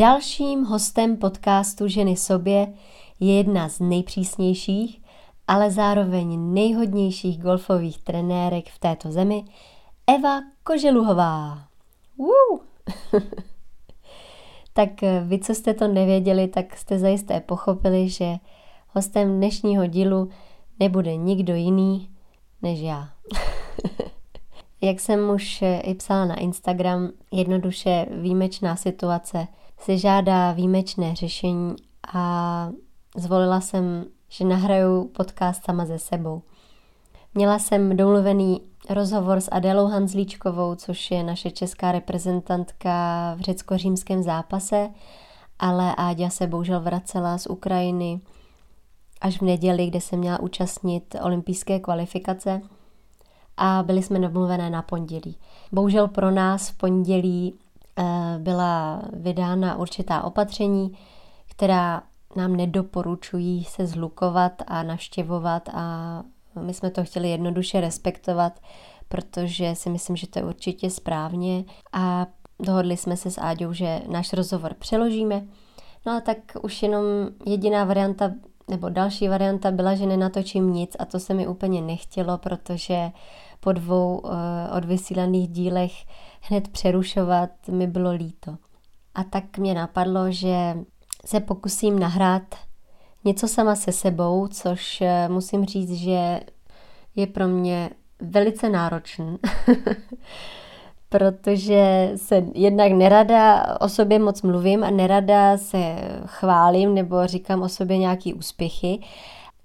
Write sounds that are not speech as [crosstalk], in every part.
Dalším hostem podcastu Ženy sobě je jedna z nejpřísnějších, ale zároveň nejhodnějších golfových trenérek v této zemi, Eva Koželuhová. Uh! [laughs] tak eh, vy, co jste to nevěděli, tak jste zajisté pochopili, že hostem dnešního dílu nebude nikdo jiný než já. [laughs] Jak jsem už eh, i psala na Instagram, jednoduše výjimečná situace si žádá výjimečné řešení a zvolila jsem, že nahraju podcast sama ze sebou. Měla jsem domluvený rozhovor s Adélou Hanzlíčkovou, což je naše česká reprezentantka v řecko-římském zápase, ale Áďa se bohužel vracela z Ukrajiny až v neděli, kde se měla účastnit olympijské kvalifikace a byli jsme domluvené na pondělí. Bohužel pro nás v pondělí eh, byla vydána určitá opatření, která nám nedoporučují se zhlukovat a navštěvovat a my jsme to chtěli jednoduše respektovat, protože si myslím, že to je určitě správně a dohodli jsme se s Áďou, že náš rozhovor přeložíme. No a tak už jenom jediná varianta, nebo další varianta byla, že nenatočím nic a to se mi úplně nechtělo, protože po dvou uh, odvysílaných dílech hned přerušovat mi bylo líto. A tak mě napadlo, že se pokusím nahrát něco sama se sebou, což eh, musím říct, že je pro mě velice náročný, [laughs] protože se jednak nerada o sobě moc mluvím a nerada se chválím nebo říkám o sobě nějaký úspěchy,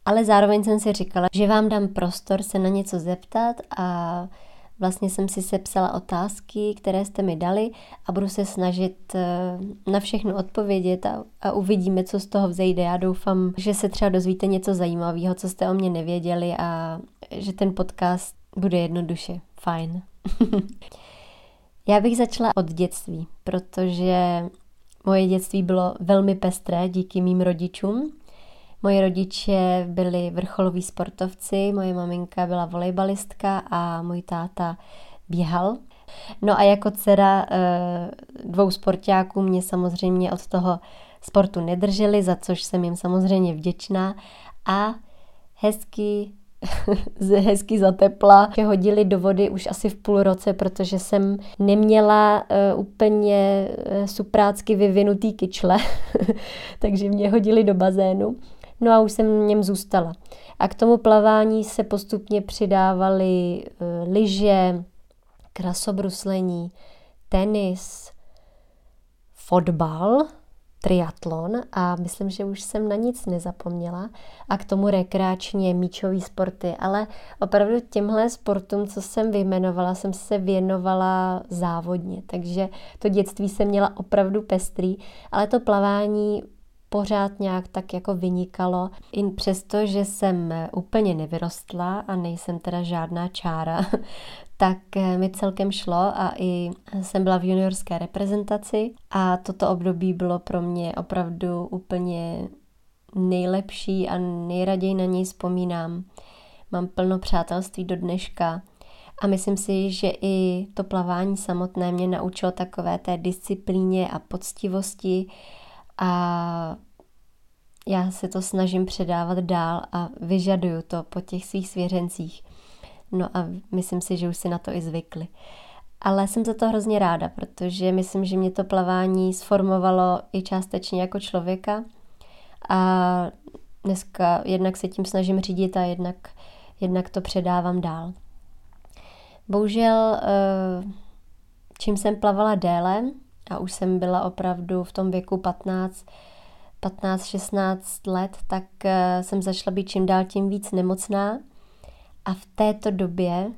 ale zároveň jsem si říkala, že vám dám prostor se na něco zeptat a Vlastně jsem si sepsala otázky, které jste mi dali a budu se snažit eh, na všechno odpovědět a, a uvidíme, co z toho vzejde. Já doufám, že se třeba dozvíte něco zajímavého, co jste o mě nevěděli a že ten podcast bude jednoduše fajn. [laughs] Já bych začala od dětství, protože moje dětství bylo velmi pestré díky mým rodičům. Moji rodiče byli vrcholoví sportovci, moje maminka byla volejbalistka a můj táta běhal. No a jako dcera eh, dvou sportáků mě samozřejmě od toho sportu nedrželi, za což jsem jim samozřejmě vděčná a hezky [laughs] hezky zatepla, že hodili do vody už asi v půl roce, protože jsem neměla uh, úplně uh, suprácky vyvinutý kyčle, [laughs] takže mě hodili do bazénu. No a už jsem v něm zůstala. A k tomu plavání se postupně přidávaly uh, lyže, krasobruslení, tenis, fotbal, triatlon a myslím, že už jsem na nic nezapomněla a k tomu rekreačně míčové sporty, ale opravdu těmhle sportům, co jsem vyjmenovala, jsem se věnovala závodně, takže to dětství jsem měla opravdu pestrý, ale to plavání pořád nějak tak jako vynikalo. I přesto, že jsem úplně nevyrostla a nejsem teda žádná čára, tak mi celkem šlo a i jsem byla v juniorské reprezentaci a toto období bylo pro mě opravdu úplně nejlepší a nejraději na něj vzpomínám. Mám plno přátelství do dneška a myslím si, že i to plavání samotné mě naučilo takové té disciplíně a poctivosti a já se to snažím předávat dál a vyžaduju to po těch svých svěřencích. No a myslím si, že už si na to i zvykli. Ale jsem za to hrozně ráda, protože myslím, že mě to plavání sformovalo i částečně jako člověka a dneska jednak se tím snažím řídit a jednak, jednak to předávám dál. Bohužel, eh, čím jsem plavala déle, a už jsem byla opravdu v tom věku 15, 15-16 let, tak eh, jsem začala být čím dál tím víc nemocná a v této době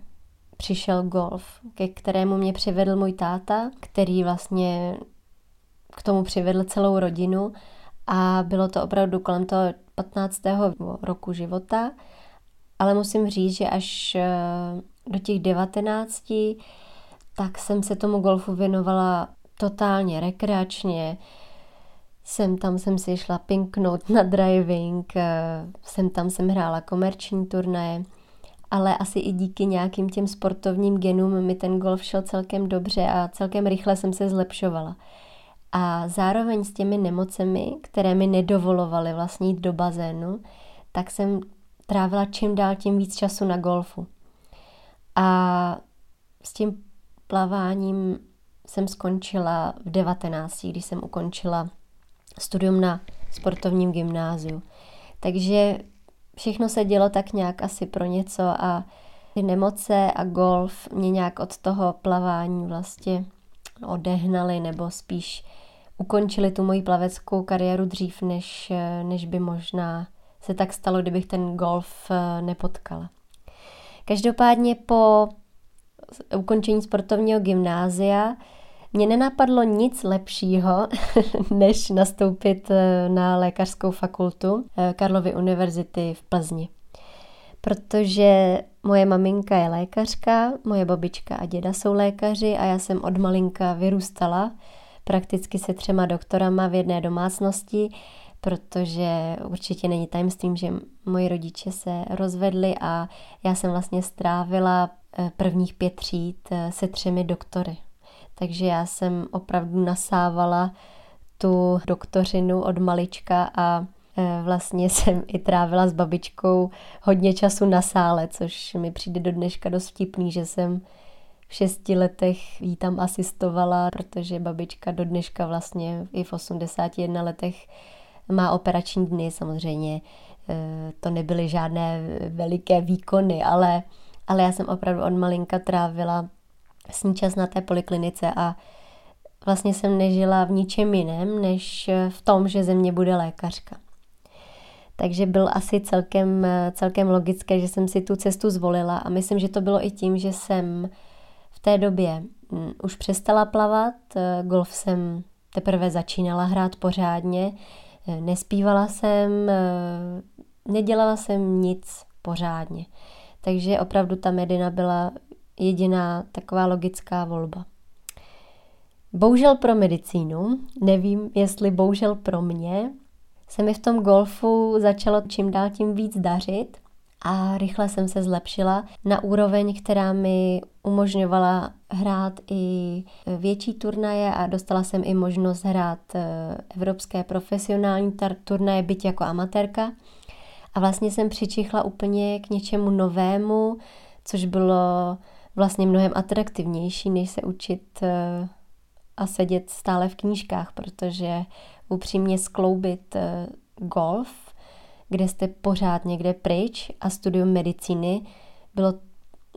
přišel golf, ke kterému mě přivedl můj táta, který vlastně k tomu přivedl celou rodinu. A bylo to opravdu kolem toho 15. roku života, ale musím říct, že až eh, do těch 19, tak jsem se tomu golfu věnovala totálně rekreačně, Sem tam jsem si šla pinknout na driving, sem tam jsem hrála komerční turnaje ale asi i díky nějakým těm sportovním genům mi ten golf šel celkem dobře a celkem rychle jsem se zlepšovala. A zároveň s těmi nemocemi, které mi nedovolovaly vlastně jít do bazénu, tak jsem trávila čím dál tím víc času na golfu. A s tím plaváním jsem skončila v 19, když jsem ukončila studium na sportovním gymnáziu. Takže všechno se dělo tak nějak asi pro něco a ty nemoce a golf mě nějak od toho plavání vlastně odehnali nebo spíš ukončili tu moji plaveckou kariéru dřív, než, než by možná se tak stalo, kdybych ten golf eh, nepotkala. Každopádně po ukončení sportovního gymnázia mě nenapadlo nic lepšího, [laughs] než nastoupit eh, na lékařskou fakultu eh, Karlovy univerzity v Plzni. Protože moje maminka je lékařka, moje babička a děda jsou lékaři a já jsem od malinka vyrůstala prakticky se třema doktorama v jedné domácnosti, protože určitě není tajemstvím, že moji rodiče se rozvedli a já jsem vlastně strávila eh, prvních pět tříd se třemi doktory. Takže já jsem opravdu nasávala tu doktořinu od malička a e, vlastně [laughs] jsem i trávila s babičkou hodně času na sále, což mi přijde do dneška dost vtipný, že jsem v šesti letech jí tam asistovala, protože babička do dneška vlastně i v 81 letech má operační dny samozřejmě. E, to nebyly žádné veliké výkony, ale, ale já jsem opravdu od malinka trávila s ní čas na té poliklinice a vlastně jsem nežila v ničem jiném, než v tom, že ze mě bude lékařka. Takže byl asi celkem, celkem logické, že jsem si tu cestu zvolila a myslím, že to bylo i tím, že jsem v té době mm, už přestala plavat, golf jsem teprve začínala hrát pořádně, nespívala jsem, nedělala jsem nic pořádně. Takže opravdu ta Medina byla jediná taková logická volba. Bohužel pro medicínu, nevím, jestli bohužel pro mě, se mi v tom golfu začalo čím dál tím víc dařit a rychle jsem se zlepšila na úroveň, která mi umožňovala hrát i větší turnaje a dostala jsem i možnost hrát eh, evropské profesionální turnaje, byť jako amatérka. A vlastně jsem přičichla úplně k něčemu novému, což bylo vlastně mnohem atraktivnější, než se učit eh, a sedět stále v knížkách, protože upřímně skloubit eh, golf, kde jste pořád někde pryč a studium medicíny bylo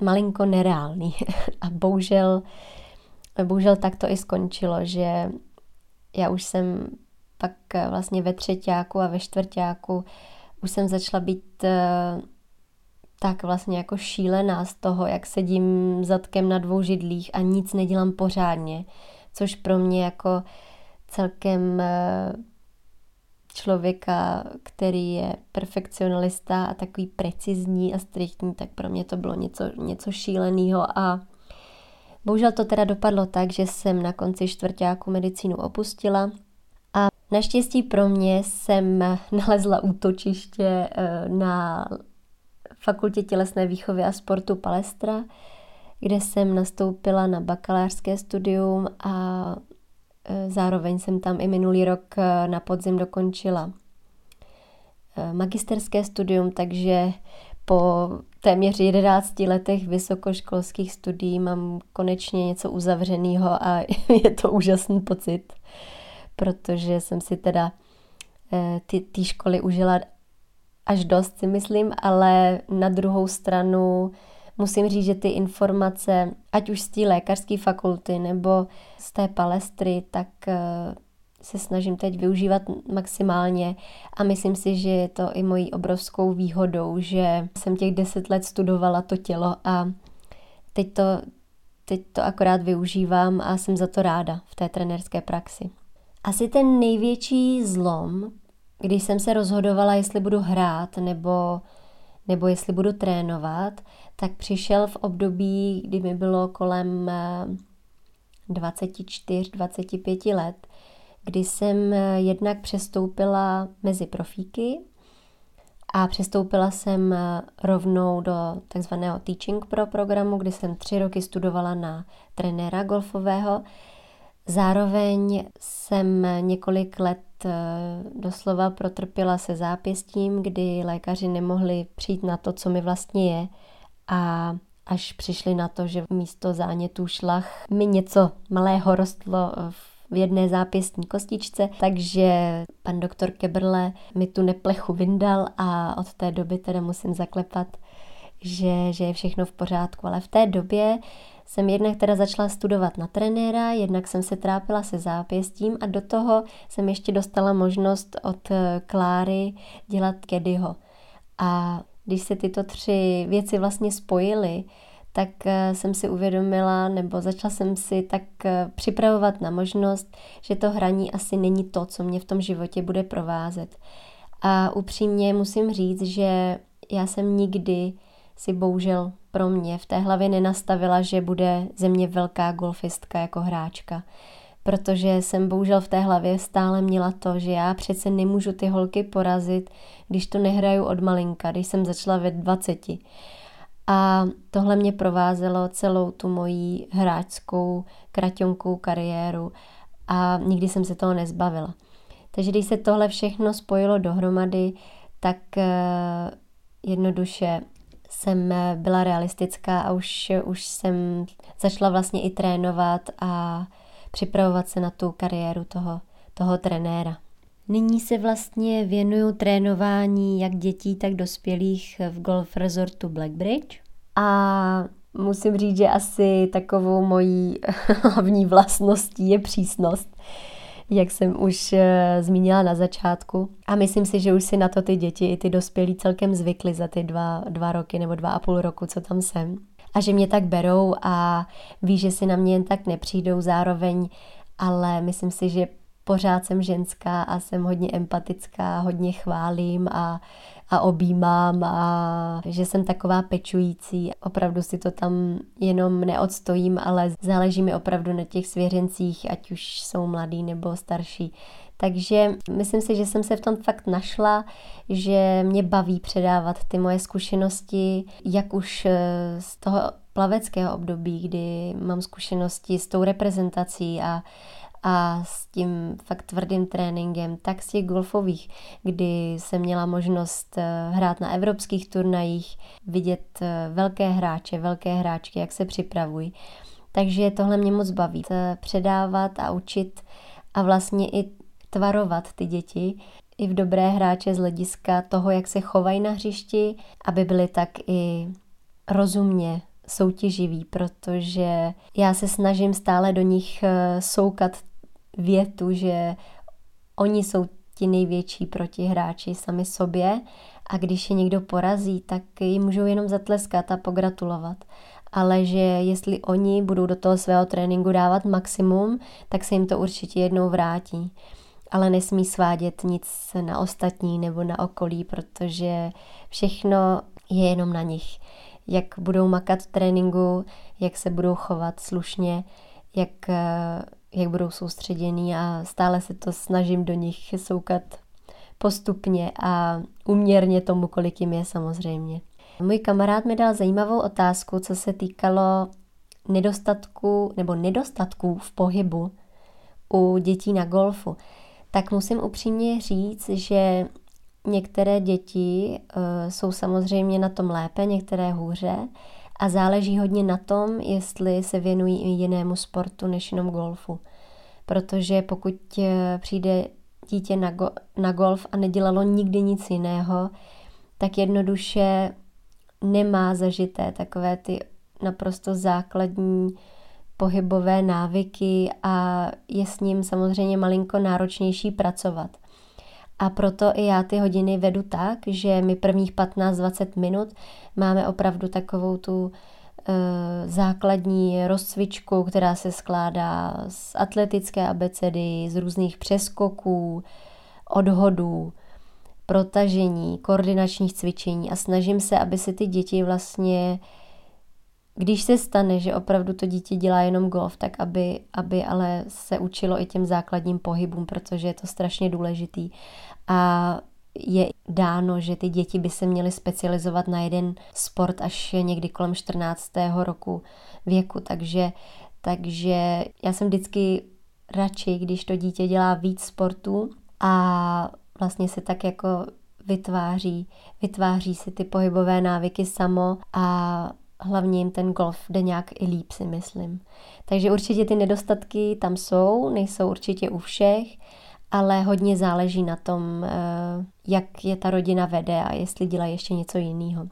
malinko nereálný. [laughs] A bohužel, bohužel tak to i skončilo, že já už jsem pak eh, vlastně ve třetíku a ve čtvrtíku už jsem začala být tak vlastně jako šílená z toho, jak sedím zadkem na dvou židlích a nic nedělám pořádně, což pro mě jako celkem eh, člověka, který je perfekcionalista a takový precizní a striktní, tak pro mě to bylo něco, něco šíleného a bohužel to teda dopadlo tak, že jsem na konci čtvrtáku medicínu opustila a naštěstí pro mě jsem nalezla útočiště eh, na Fakultě tělesné výchovy a sportu Palestra, kde jsem nastoupila na bakalářské studium a e, zároveň jsem tam i minulý rok e, na podzim dokončila e, magisterské studium, takže po téměř 11 letech vysokoškolských studií mám konečně něco uzavřeného a [laughs] je to úžasný pocit, protože jsem si teda ty, ty školy užila až dost si myslím, ale na druhou stranu musím říct, že ty informace, ať už z té lékařské fakulty nebo z té palestry, tak eh, se snažím teď využívat maximálně a myslím si, že je to i mojí obrovskou výhodou, že jsem těch deset let studovala to tělo a teď to, teď to akorát využívám a jsem za to ráda v té trenerské praxi. Asi ten největší zlom když jsem se rozhodovala, jestli budu hrát nebo, nebo jestli budu trénovat, tak přišel v období, kdy mi bylo kolem 24-25 eh, let, kdy jsem eh, jednak přestoupila mezi profíky a přistoupila jsem eh, rovnou do takzvaného Teaching Pro programu, kdy jsem tři roky studovala na trenéra golfového. Zároveň jsem několik let eh, doslova protrpěla se zápěstím, kdy lékaři nemohli přijít na to, co mi vlastně je. A až přišli na to, že místo zánětů šlach mi něco malého rostlo v jedné zápěstní kostičce, takže pan doktor Kebrle mi tu neplechu vyndal a od té doby teda musím zaklepat, že, že je všechno v pořádku. Ale v té době jsem jednak teda začala studovat na trenéra, jednak jsem se trápila se zápěstím a do toho jsem ještě dostala možnost od Kláry dělat kedyho. A když se tyto tři věci vlastně spojily, tak eh, jsem si uvědomila, nebo začala jsem si tak eh, připravovat na možnost, že to hraní asi není to, co mě v tom životě bude provázet. A upřímně musím říct, že já jsem nikdy si bohužel pro mě v té hlavě nenastavila, že bude ze mě velká golfistka jako hráčka. Protože jsem bohužel v té hlavě stále měla to, že já přece nemůžu ty holky porazit, když to nehraju od malinka, když jsem začala ve 20. A tohle mě provázelo celou tu moji hráčskou kraťonkou kariéru a nikdy jsem se toho nezbavila. Takže když se tohle všechno spojilo dohromady, tak eh, jednoduše jsem byla realistická a už, už jsem začala vlastně i trénovat a připravovat se na tu kariéru toho, toho trenéra. Nyní se vlastně věnuju trénování jak dětí, tak dospělých v golf resortu Blackbridge. A musím říct, že asi takovou mojí [laughs] hlavní vlastností je přísnost, jak jsem už eh, zmínila na začátku. A myslím si, že už si na to ty děti i ty dospělí celkem zvykly za ty dva, dva roky nebo dva a půl roku, co tam jsem. A že mě tak berou a ví, že si na mě jen tak nepřijdou zároveň, ale myslím si, že pořád jsem ženská a jsem hodně empatická, hodně chválím a, a objímám a že jsem taková pečující. Opravdu si to tam jenom neodstojím, ale záleží mi opravdu na těch svěřencích, ať už jsou mladí nebo starší. Takže myslím si, že jsem se v tom fakt našla, že mě baví předávat ty moje zkušenosti, jak už eh, z toho plaveckého období, kdy mám zkušenosti s tou reprezentací a a s tím fakt tvrdým tréninkem, tak z těch golfových, kdy jsem měla možnost eh, hrát na evropských turnajích, vidět eh, velké hráče, velké hráčky, jak se připravují. Takže tohle mě moc baví. Předávat a učit a vlastně i tvarovat ty děti i v dobré hráče z hlediska toho, jak se chovají na hřišti, aby byly tak i rozumně soutěživí, protože já se snažím stále do nich eh, soukat větu, že oni jsou ti největší protihráči sami sobě a když je někdo porazí, tak jim můžou jenom zatleskat a pogratulovat. Ale že jestli oni budou do toho svého tréninku dávat maximum, tak se jim to určitě jednou vrátí. Ale nesmí svádět nic na ostatní nebo na okolí, protože všechno je jenom na nich. Jak budou makat v tréninku, jak se budou chovat slušně, jak jak budou soustředění a stále se to snažím do nich soukat postupně a uměrně tomu, kolik jim je samozřejmě. Můj kamarád mi dal zajímavou otázku, co se týkalo nedostatku nebo nedostatků v pohybu u dětí na golfu. Tak musím upřímně říct, že některé děti uh, jsou samozřejmě na tom lépe, některé hůře a záleží hodně na tom, jestli se věnují i jinému sportu než jenom golfu. Protože pokud eh, přijde dítě na, go- na golf a nedělalo nikdy nic jiného, tak jednoduše nemá zažité takové ty naprosto základní pohybové návyky a je s ním samozřejmě malinko náročnější pracovat. A proto i já ty hodiny vedu tak, že my prvních 15-20 minut máme opravdu takovou tu e, základní rozcvičku, která se skládá z atletické abecedy, z různých přeskoků, odhodů, protažení, koordinačních cvičení a snažím se, aby se ty děti vlastně když se stane, že opravdu to dítě dělá jenom golf, tak aby, aby ale se učilo i těm základním pohybům, protože je to strašně důležitý. A je dáno, že ty děti by se měly specializovat na jeden sport až někdy kolem 14. roku věku, takže, takže já jsem vždycky radši, když to dítě dělá víc sportů a vlastně se tak jako vytváří, vytváří si ty pohybové návyky samo a hlavně jim ten golf jde nějak i líp, si myslím. Takže určitě ty nedostatky tam jsou, nejsou určitě u všech, ale hodně záleží na tom, eh, jak je ta rodina vede a jestli dělá ještě něco jiného.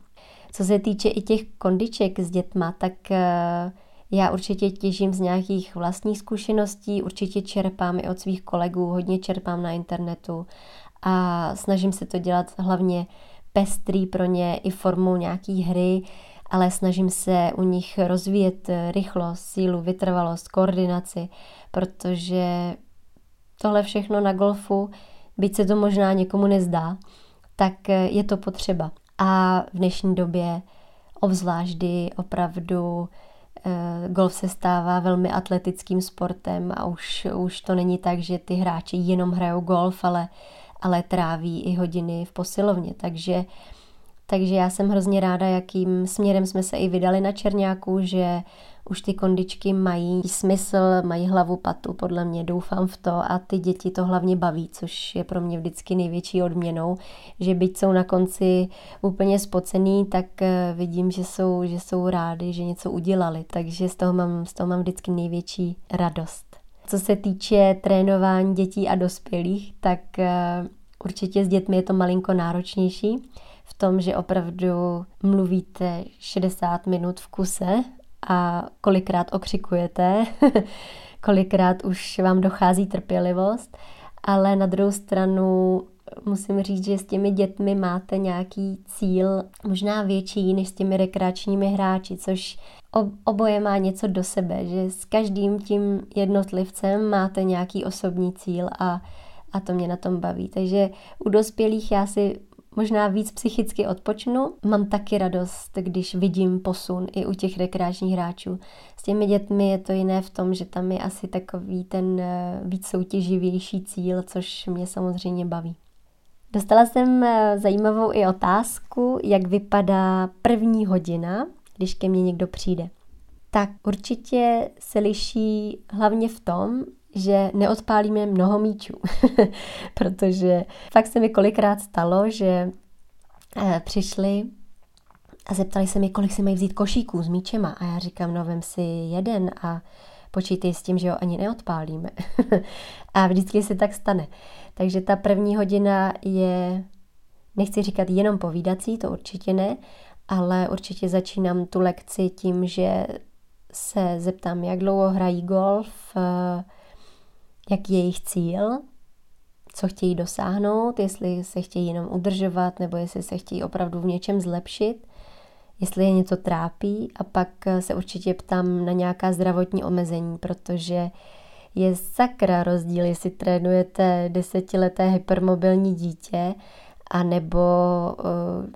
Co se týče i těch kondiček s dětma, tak eh, já určitě těžím z nějakých vlastních zkušeností, určitě čerpám i od svých kolegů, hodně čerpám na internetu a snažím se to dělat hlavně pestrý pro ně i formou nějaký hry, ale snažím se u nich rozvíjet rychlost, sílu, vytrvalost, koordinaci, protože tohle všechno na golfu, byť se to možná někomu nezdá, tak je to potřeba. A v dnešní době obzvlášť, opravdu eh, golf se stává velmi atletickým sportem a už, už to není tak, že ty hráči jenom hrajou golf, ale, ale tráví i hodiny v posilovně. Takže takže já jsem hrozně ráda, jakým směrem jsme se i vydali na Černáku, že už ty kondičky mají smysl, mají hlavu patu, podle mě doufám v to. A ty děti to hlavně baví, což je pro mě vždycky největší odměnou, že byť jsou na konci úplně spocený, tak eh, vidím, že jsou, že jsou rádi, že něco udělali, takže z toho mám, z toho mám vždycky největší radost. Co se týče trénování dětí a dospělých, tak eh, určitě s dětmi je to malinko náročnější, v tom, že opravdu mluvíte 60 minut v kuse a kolikrát okřikujete, [laughs] kolikrát už vám dochází trpělivost, ale na druhou stranu musím říct, že s těmi dětmi máte nějaký cíl možná větší než s těmi rekreačními hráči, což oboje má něco do sebe, že s každým tím jednotlivcem máte nějaký osobní cíl a, a to mě na tom baví. Takže u dospělých já si možná víc psychicky odpočnu. Mám taky radost, když vidím posun i u těch rekreačních hráčů. S těmi dětmi je to jiné v tom, že tam je asi takový ten eh, víc soutěživější cíl, což mě samozřejmě baví. Dostala jsem eh, zajímavou i otázku, jak vypadá první hodina, když ke mně někdo přijde. Tak určitě se liší hlavně v tom, že neodpálíme mnoho míčů, [laughs] protože fakt se mi kolikrát stalo, že eh, přišli a zeptali se mi, kolik si mají vzít košíků s míčema a já říkám, no vem si jeden a počítej s tím, že ho ani neodpálíme. [laughs] a vždycky se tak stane. Takže ta první hodina je, nechci říkat jenom povídací, to určitě ne, ale určitě začínám tu lekci tím, že se zeptám, jak dlouho hrají golf, eh, jaký je jejich cíl, co chtějí dosáhnout, jestli se chtějí jenom udržovat nebo jestli se chtějí opravdu v něčem zlepšit, jestli je něco trápí? A pak se určitě ptám na nějaká zdravotní omezení, protože je sakra rozdíl, jestli trénujete desetileté hypermobilní dítě a nebo uh,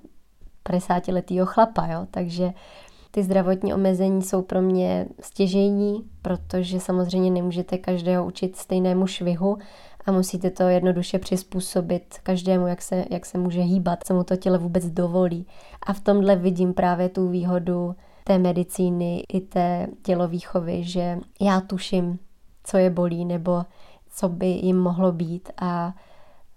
eh, 50-letýho chlapa, jo? takže ty zdravotní omezení jsou pro mě stěžejní, protože samozřejmě nemůžete každého učit stejnému švihu a musíte to jednoduše přizpůsobit každému, jak se, jak se může hýbat, co mu to tělo vůbec dovolí. A v tomhle vidím právě tu výhodu té medicíny i té tělovýchovy, že já tuším, co je bolí nebo co by jim mohlo být a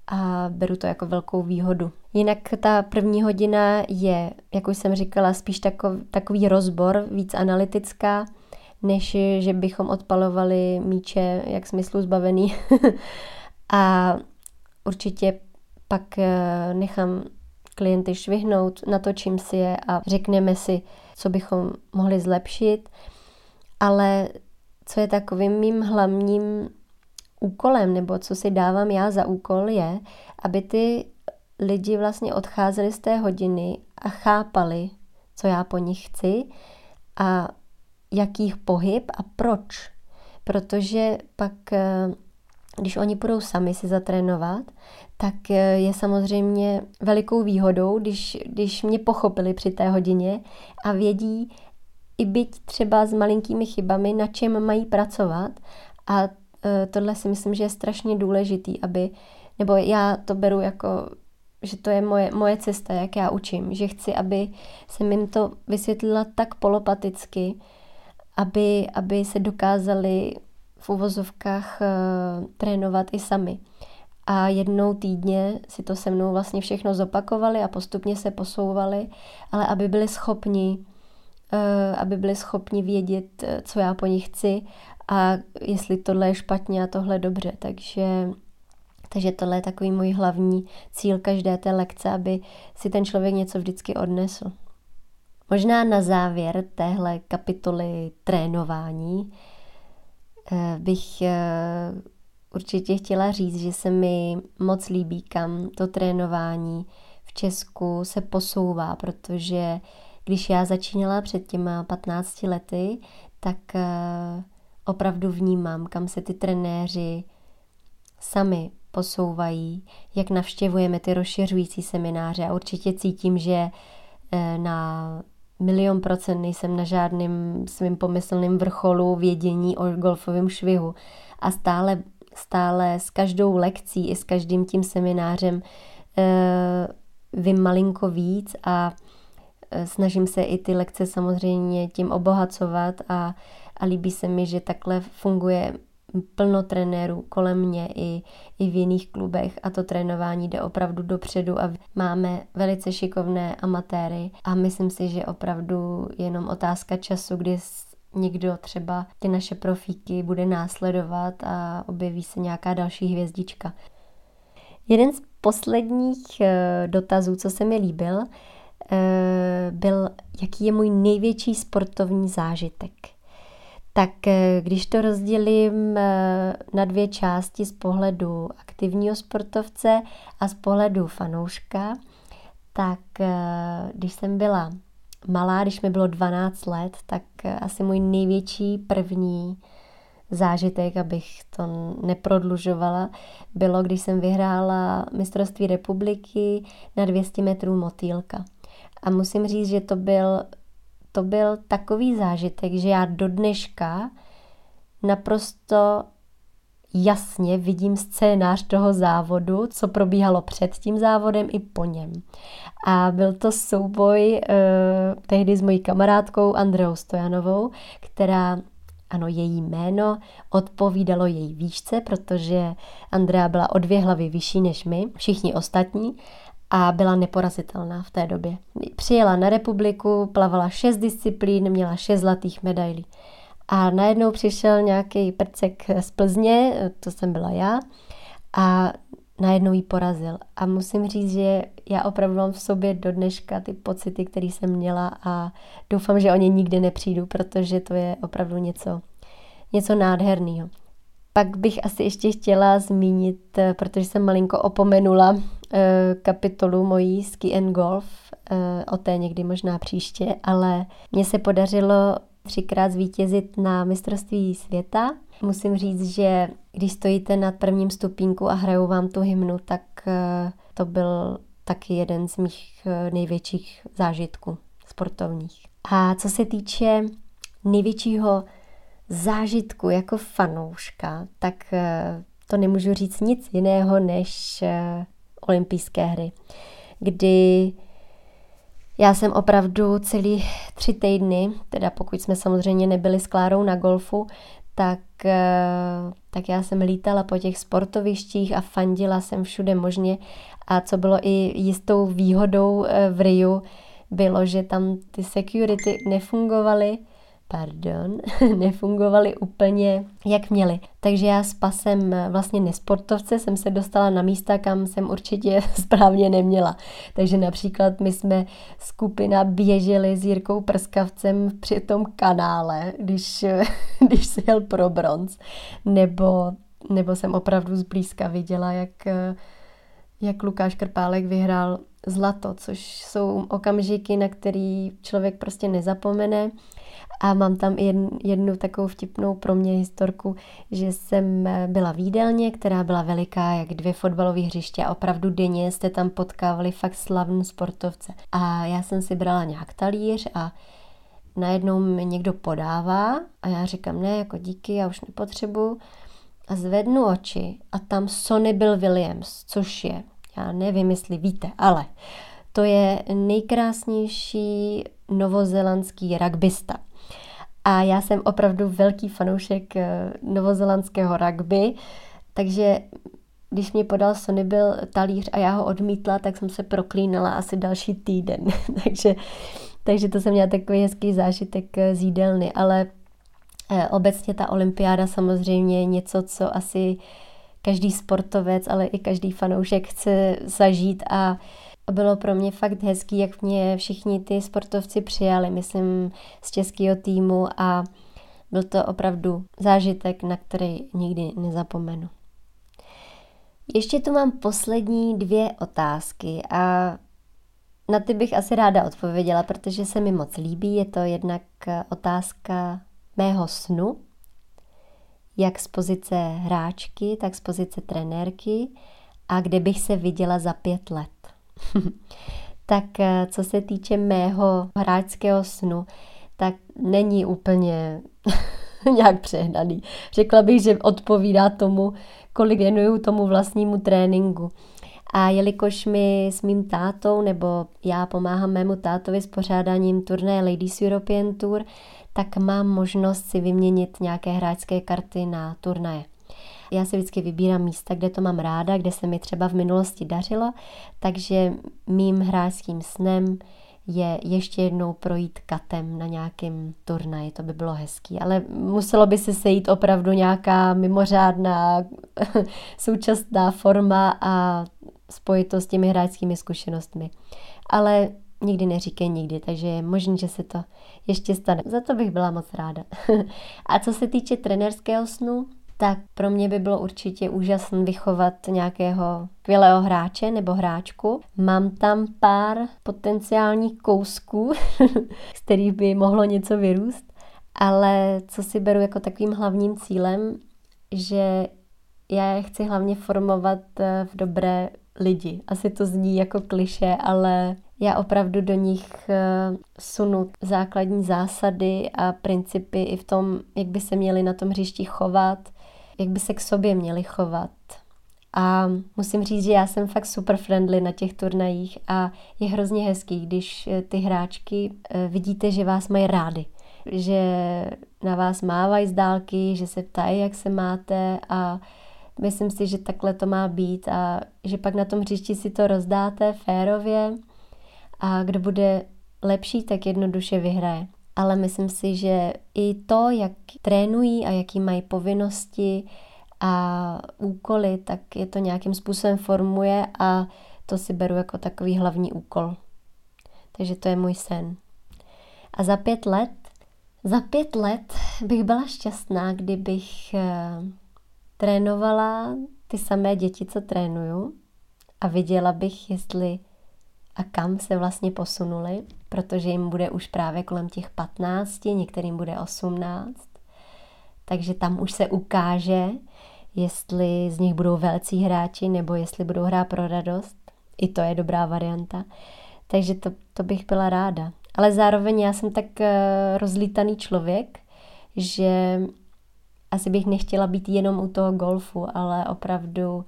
a beru to jako velkou výhodu. Jinak ta první hodina je, jak už jsem říkala, spíš takový, takový rozbor, víc analytická, než že bychom odpalovali míče jak smyslu zbavený. [laughs] a určitě pak eh, nechám klienty švihnout, natočím si je a řekneme si, co bychom mohli zlepšit. Ale co je takovým mým hlavním úkolem, nebo co si dávám já za úkol, je, aby ty lidi vlastně odcházeli z té hodiny a chápali, co já po nich chci a jakých pohyb a proč. Protože pak, eh, když oni půjdou sami si zatrénovat, tak eh, je samozřejmě velikou výhodou, když, když mě pochopili při té hodině a vědí, i byť třeba s malinkými chybami, na čem mají pracovat a Eh, tohle si myslím, že je strašně důležitý, aby, nebo já to beru jako, že to je moje, moje cesta, jak já učím, že chci, aby jsem jim to vysvětlila tak polopaticky, aby, aby se dokázali v uvozovkách uh, trénovat i sami. A jednou týdně si to se mnou vlastně všechno zopakovali a postupně se posouvali, ale aby byli schopni, uh, aby byli schopni vědět, eh, co já po nich chci a jestli tohle je špatně a tohle dobře. Takže takže tohle je takový můj hlavní cíl každé té lekce, aby si ten člověk něco vždycky odnesl. Možná na závěr téhle kapitoly trénování eh, bych eh, určitě chtěla říct, že se mi moc líbí, kam to trénování v Česku se posouvá, protože když já začínala před těma 15 lety, tak eh, opravdu vnímám, kam se ty trenéři sami posouvají, jak navštěvujeme ty rozšiřující semináře a určitě cítím, že na milion procent nejsem na žádným svým pomyslným vrcholu vědění o golfovém švihu. A stále, stále s každou lekcí i s každým tím seminářem e, vím malinko víc a e, snažím se i ty lekce samozřejmě tím obohacovat a, a líbí se mi, že takhle funguje plno trenérů kolem mě i, i v jiných klubech a to trénování jde opravdu dopředu a máme velice šikovné amatéry a myslím si, že opravdu jenom otázka času, kdy někdo třeba ty naše profíky bude následovat a objeví se nějaká další hvězdička. Jeden z posledních eh, dotazů, co se mi líbil, eh, byl, jaký je můj největší sportovní zážitek tak eh, když to rozdělím eh, na dvě části z pohledu aktivního sportovce a z pohledu fanouška, tak eh, když jsem byla malá, když mi bylo 12 let, tak asi můj největší první zážitek, abych to neprodlužovala, bylo, když jsem vyhrála mistrovství republiky na 200 metrů motýlka. A musím říct, že to byl to byl takový zážitek, že já do dneška naprosto jasně vidím scénář toho závodu, co probíhalo před tím závodem i po něm. A byl to souboj eh, tehdy s mojí kamarádkou Andreou Stojanovou, která ano, její jméno odpovídalo její výšce, protože Andrea byla o dvě hlavy vyšší než my, všichni ostatní a byla neporazitelná v té době. Přijela na republiku, plavala šest disciplín, měla šest zlatých medailí. A najednou přišel nějaký prcek z Plzně, to jsem byla já, a najednou jí porazil. A musím říct, že já opravdu mám v sobě do dneška ty pocity, které jsem měla a doufám, že o ně nikdy nepřijdu, protože to je opravdu něco, něco nádherného. Pak bych asi ještě chtěla zmínit, protože jsem malinko opomenula kapitolu mojí Ski and Golf, eh, o té někdy možná příště, ale mně se podařilo třikrát zvítězit na mistrovství světa. Musím říct, že když stojíte na prvním stupínku a hrajou vám tu hymnu, tak to byl taky jeden z mých největších zážitků sportovních. A co se týče největšího zážitku jako fanouška, tak eh, to nemůžu říct nic jiného než eh, olympijské hry, kdy já jsem opravdu celý tři týdny, teda pokud jsme samozřejmě nebyli s Klárou na golfu, tak, eh, tak já jsem lítala po těch sportovištích a fandila jsem všude možně. A co bylo i jistou výhodou v Riu, bylo, že tam ty security nefungovaly, pardon, [laughs] nefungovaly úplně, jak měly. Takže já s pasem vlastně nesportovce jsem se dostala na místa, kam jsem určitě [laughs] správně neměla. Takže například my jsme skupina běželi s Jirkou Prskavcem při tom kanále, když, [laughs] když se jel pro bronz. Nebo, nebo jsem opravdu zblízka viděla, jak, jak Lukáš Krpálek vyhrál zlato, což jsou okamžiky, na který člověk prostě nezapomene. A mám tam jednu, jednu takovou vtipnou pro mě historku, že jsem eh, byla v jídelně, která byla veliká, jak dvě fotbalové hřiště a opravdu denně jste tam potkávali fakt slavný sportovce. A já jsem si brala nějak talíř a najednou mi někdo podává a já říkám, ne, jako díky, já už nepotřebuju. A zvednu oči a tam Sonny Bill Williams, což je Já nevím, jestli víte, ale to je nejkrásnější novozelandský rugbysta. A já jsem opravdu velký fanoušek eh, novozelandského rugby, takže když mě podal Sony byl talíř a já ho odmítla, tak jsem se proklínala asi další týden. [laughs] takže, takže to jsem měla takový hezký zážitek eh, z jídelny, ale eh, obecně ta olympiáda samozřejmě je něco, co asi každý sportovec, ale i každý fanoušek chce zažít a bylo pro mě fakt hezký, jak mě všichni ty sportovci přijali, myslím, z českého týmu a byl to opravdu zážitek, na který nikdy nezapomenu. Ještě tu mám poslední dvě otázky a na ty bych asi ráda odpověděla, protože se mi moc líbí. Je to jednak otázka mého snu, jak z pozice hráčky, tak z pozice trenérky a kde bych se viděla za pět let. [laughs] tak eh, co se týče mého hráčského snu, tak není úplně [laughs] nějak přehnaný. Řekla bych, že odpovídá tomu, kolik věnuju tomu vlastnímu tréninku. A jelikož mi s mým tátou, nebo já pomáhám mému tátovi s pořádáním turné Ladies European Tour, tak mám možnost si vyměnit nějaké hráčské karty na turnaje. Já si vždycky vybírám místa, kde to mám ráda, kde se mi třeba v minulosti dařilo, takže mým hráčským snem je ještě jednou projít katem na nějakém turnaji, to by bylo hezký, ale muselo by se sejít opravdu nějaká mimořádná [laughs] současná forma a spojit to s těmi hráčskými zkušenostmi. Ale nikdy neříkej nikdy, takže je možné, že se to ještě stane. Za to bych byla moc ráda. [laughs] a co se týče trenerského snu, tak pro mě by bylo určitě úžasné vychovat nějakého skvělého hráče nebo hráčku. Mám tam pár potenciálních kousků, [laughs] z kterých by mohlo něco vyrůst, ale co si beru jako takovým hlavním cílem, že já je chci hlavně formovat eh, v dobré lidi. Asi to zní jako kliše, ale já opravdu do nich eh, sunu základní zásady a principy i v tom, jak by se měli na tom hřišti chovat, jak by se k sobě měli chovat. A musím říct, že já jsem fakt super friendly na těch turnajích a je hrozně hezký, když eh, ty hráčky eh, vidíte, že vás mají rády. Že na vás mávají z dálky, že se ptají, jak se máte a myslím si, že takhle to má být a že pak na tom hřišti si to rozdáte férově a kdo bude lepší, tak jednoduše vyhraje ale myslím si, že i to, jak trénují a jaký mají povinnosti a úkoly, tak je to nějakým způsobem formuje a to si beru jako takový hlavní úkol. Takže to je můj sen. A za pět let, za pět let bych byla šťastná, kdybych eh, trénovala ty samé děti, co trénuju a viděla bych, jestli a kam se vlastně posunuli, protože jim bude už právě kolem těch 15, některým bude 18. Takže tam už se ukáže, jestli z nich budou velcí hráči nebo jestli budou hrát pro radost. I to je dobrá varianta. Takže to, to bych byla ráda. Ale zároveň já jsem tak eh, rozlítaný člověk, že asi bych nechtěla být jenom u toho golfu, ale opravdu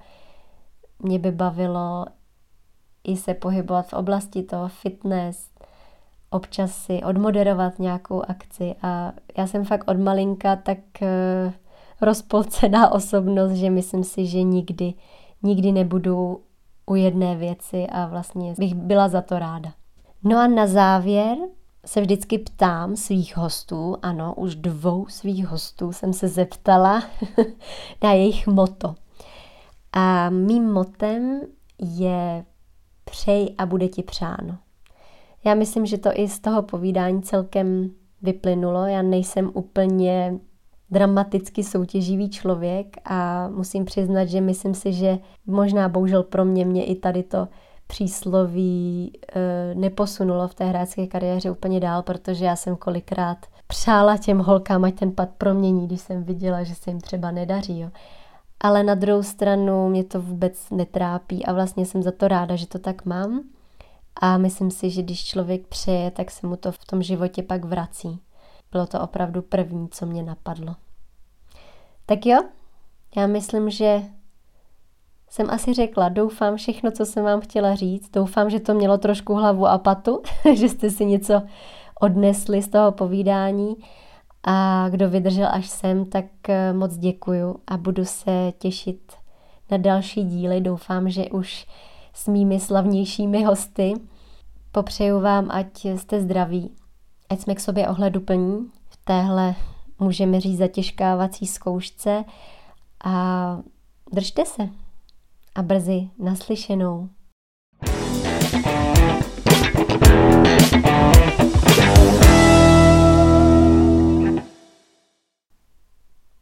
mě by bavilo i se pohybovat v oblasti toho fitness, občas si odmoderovat nějakou akci a já jsem fakt od malinka tak uh, rozpolcená [laughs] osobnost, že myslím si, že nikdy, nikdy nebudu u jedné věci a vlastně bych byla za to ráda. No a na závěr se vždycky ptám svých hostů, ano, už dvou svých hostů jsem se zeptala [laughs] na jejich moto. A mým motem je přej a bude ti přáno. Já myslím, že to i z toho povídání celkem vyplynulo. Já nejsem úplně dramaticky soutěživý člověk a musím přiznat, že myslím si, že možná bohužel pro mě mě i tady to přísloví e, neposunulo v té hráčské kariéře úplně dál, protože já jsem kolikrát přála těm holkám, ať ten pad promění, když jsem viděla, že se jim třeba nedaří. Jo ale na druhou stranu mě to vůbec netrápí a vlastně jsem za to ráda, že to tak mám. A myslím si, že když člověk přeje, tak se mu to v tom životě pak vrací. Bylo to opravdu první, co mě napadlo. Tak jo, já myslím, že jsem asi řekla. Doufám všechno, co jsem vám chtěla říct. Doufám, že to mělo trošku hlavu a patu, [laughs] že jste si něco odnesli z toho povídání. A kdo vydržel až sem, tak eh, moc děkuju a budu se těšit na další díly. Doufám, že už s mými slavnějšími hosty. Popřeju vám, ať jste zdraví, ať jsme k sobě ohleduplní v téhle, můžeme říct, zatěžkávací zkoušce a držte se a brzy naslyšenou.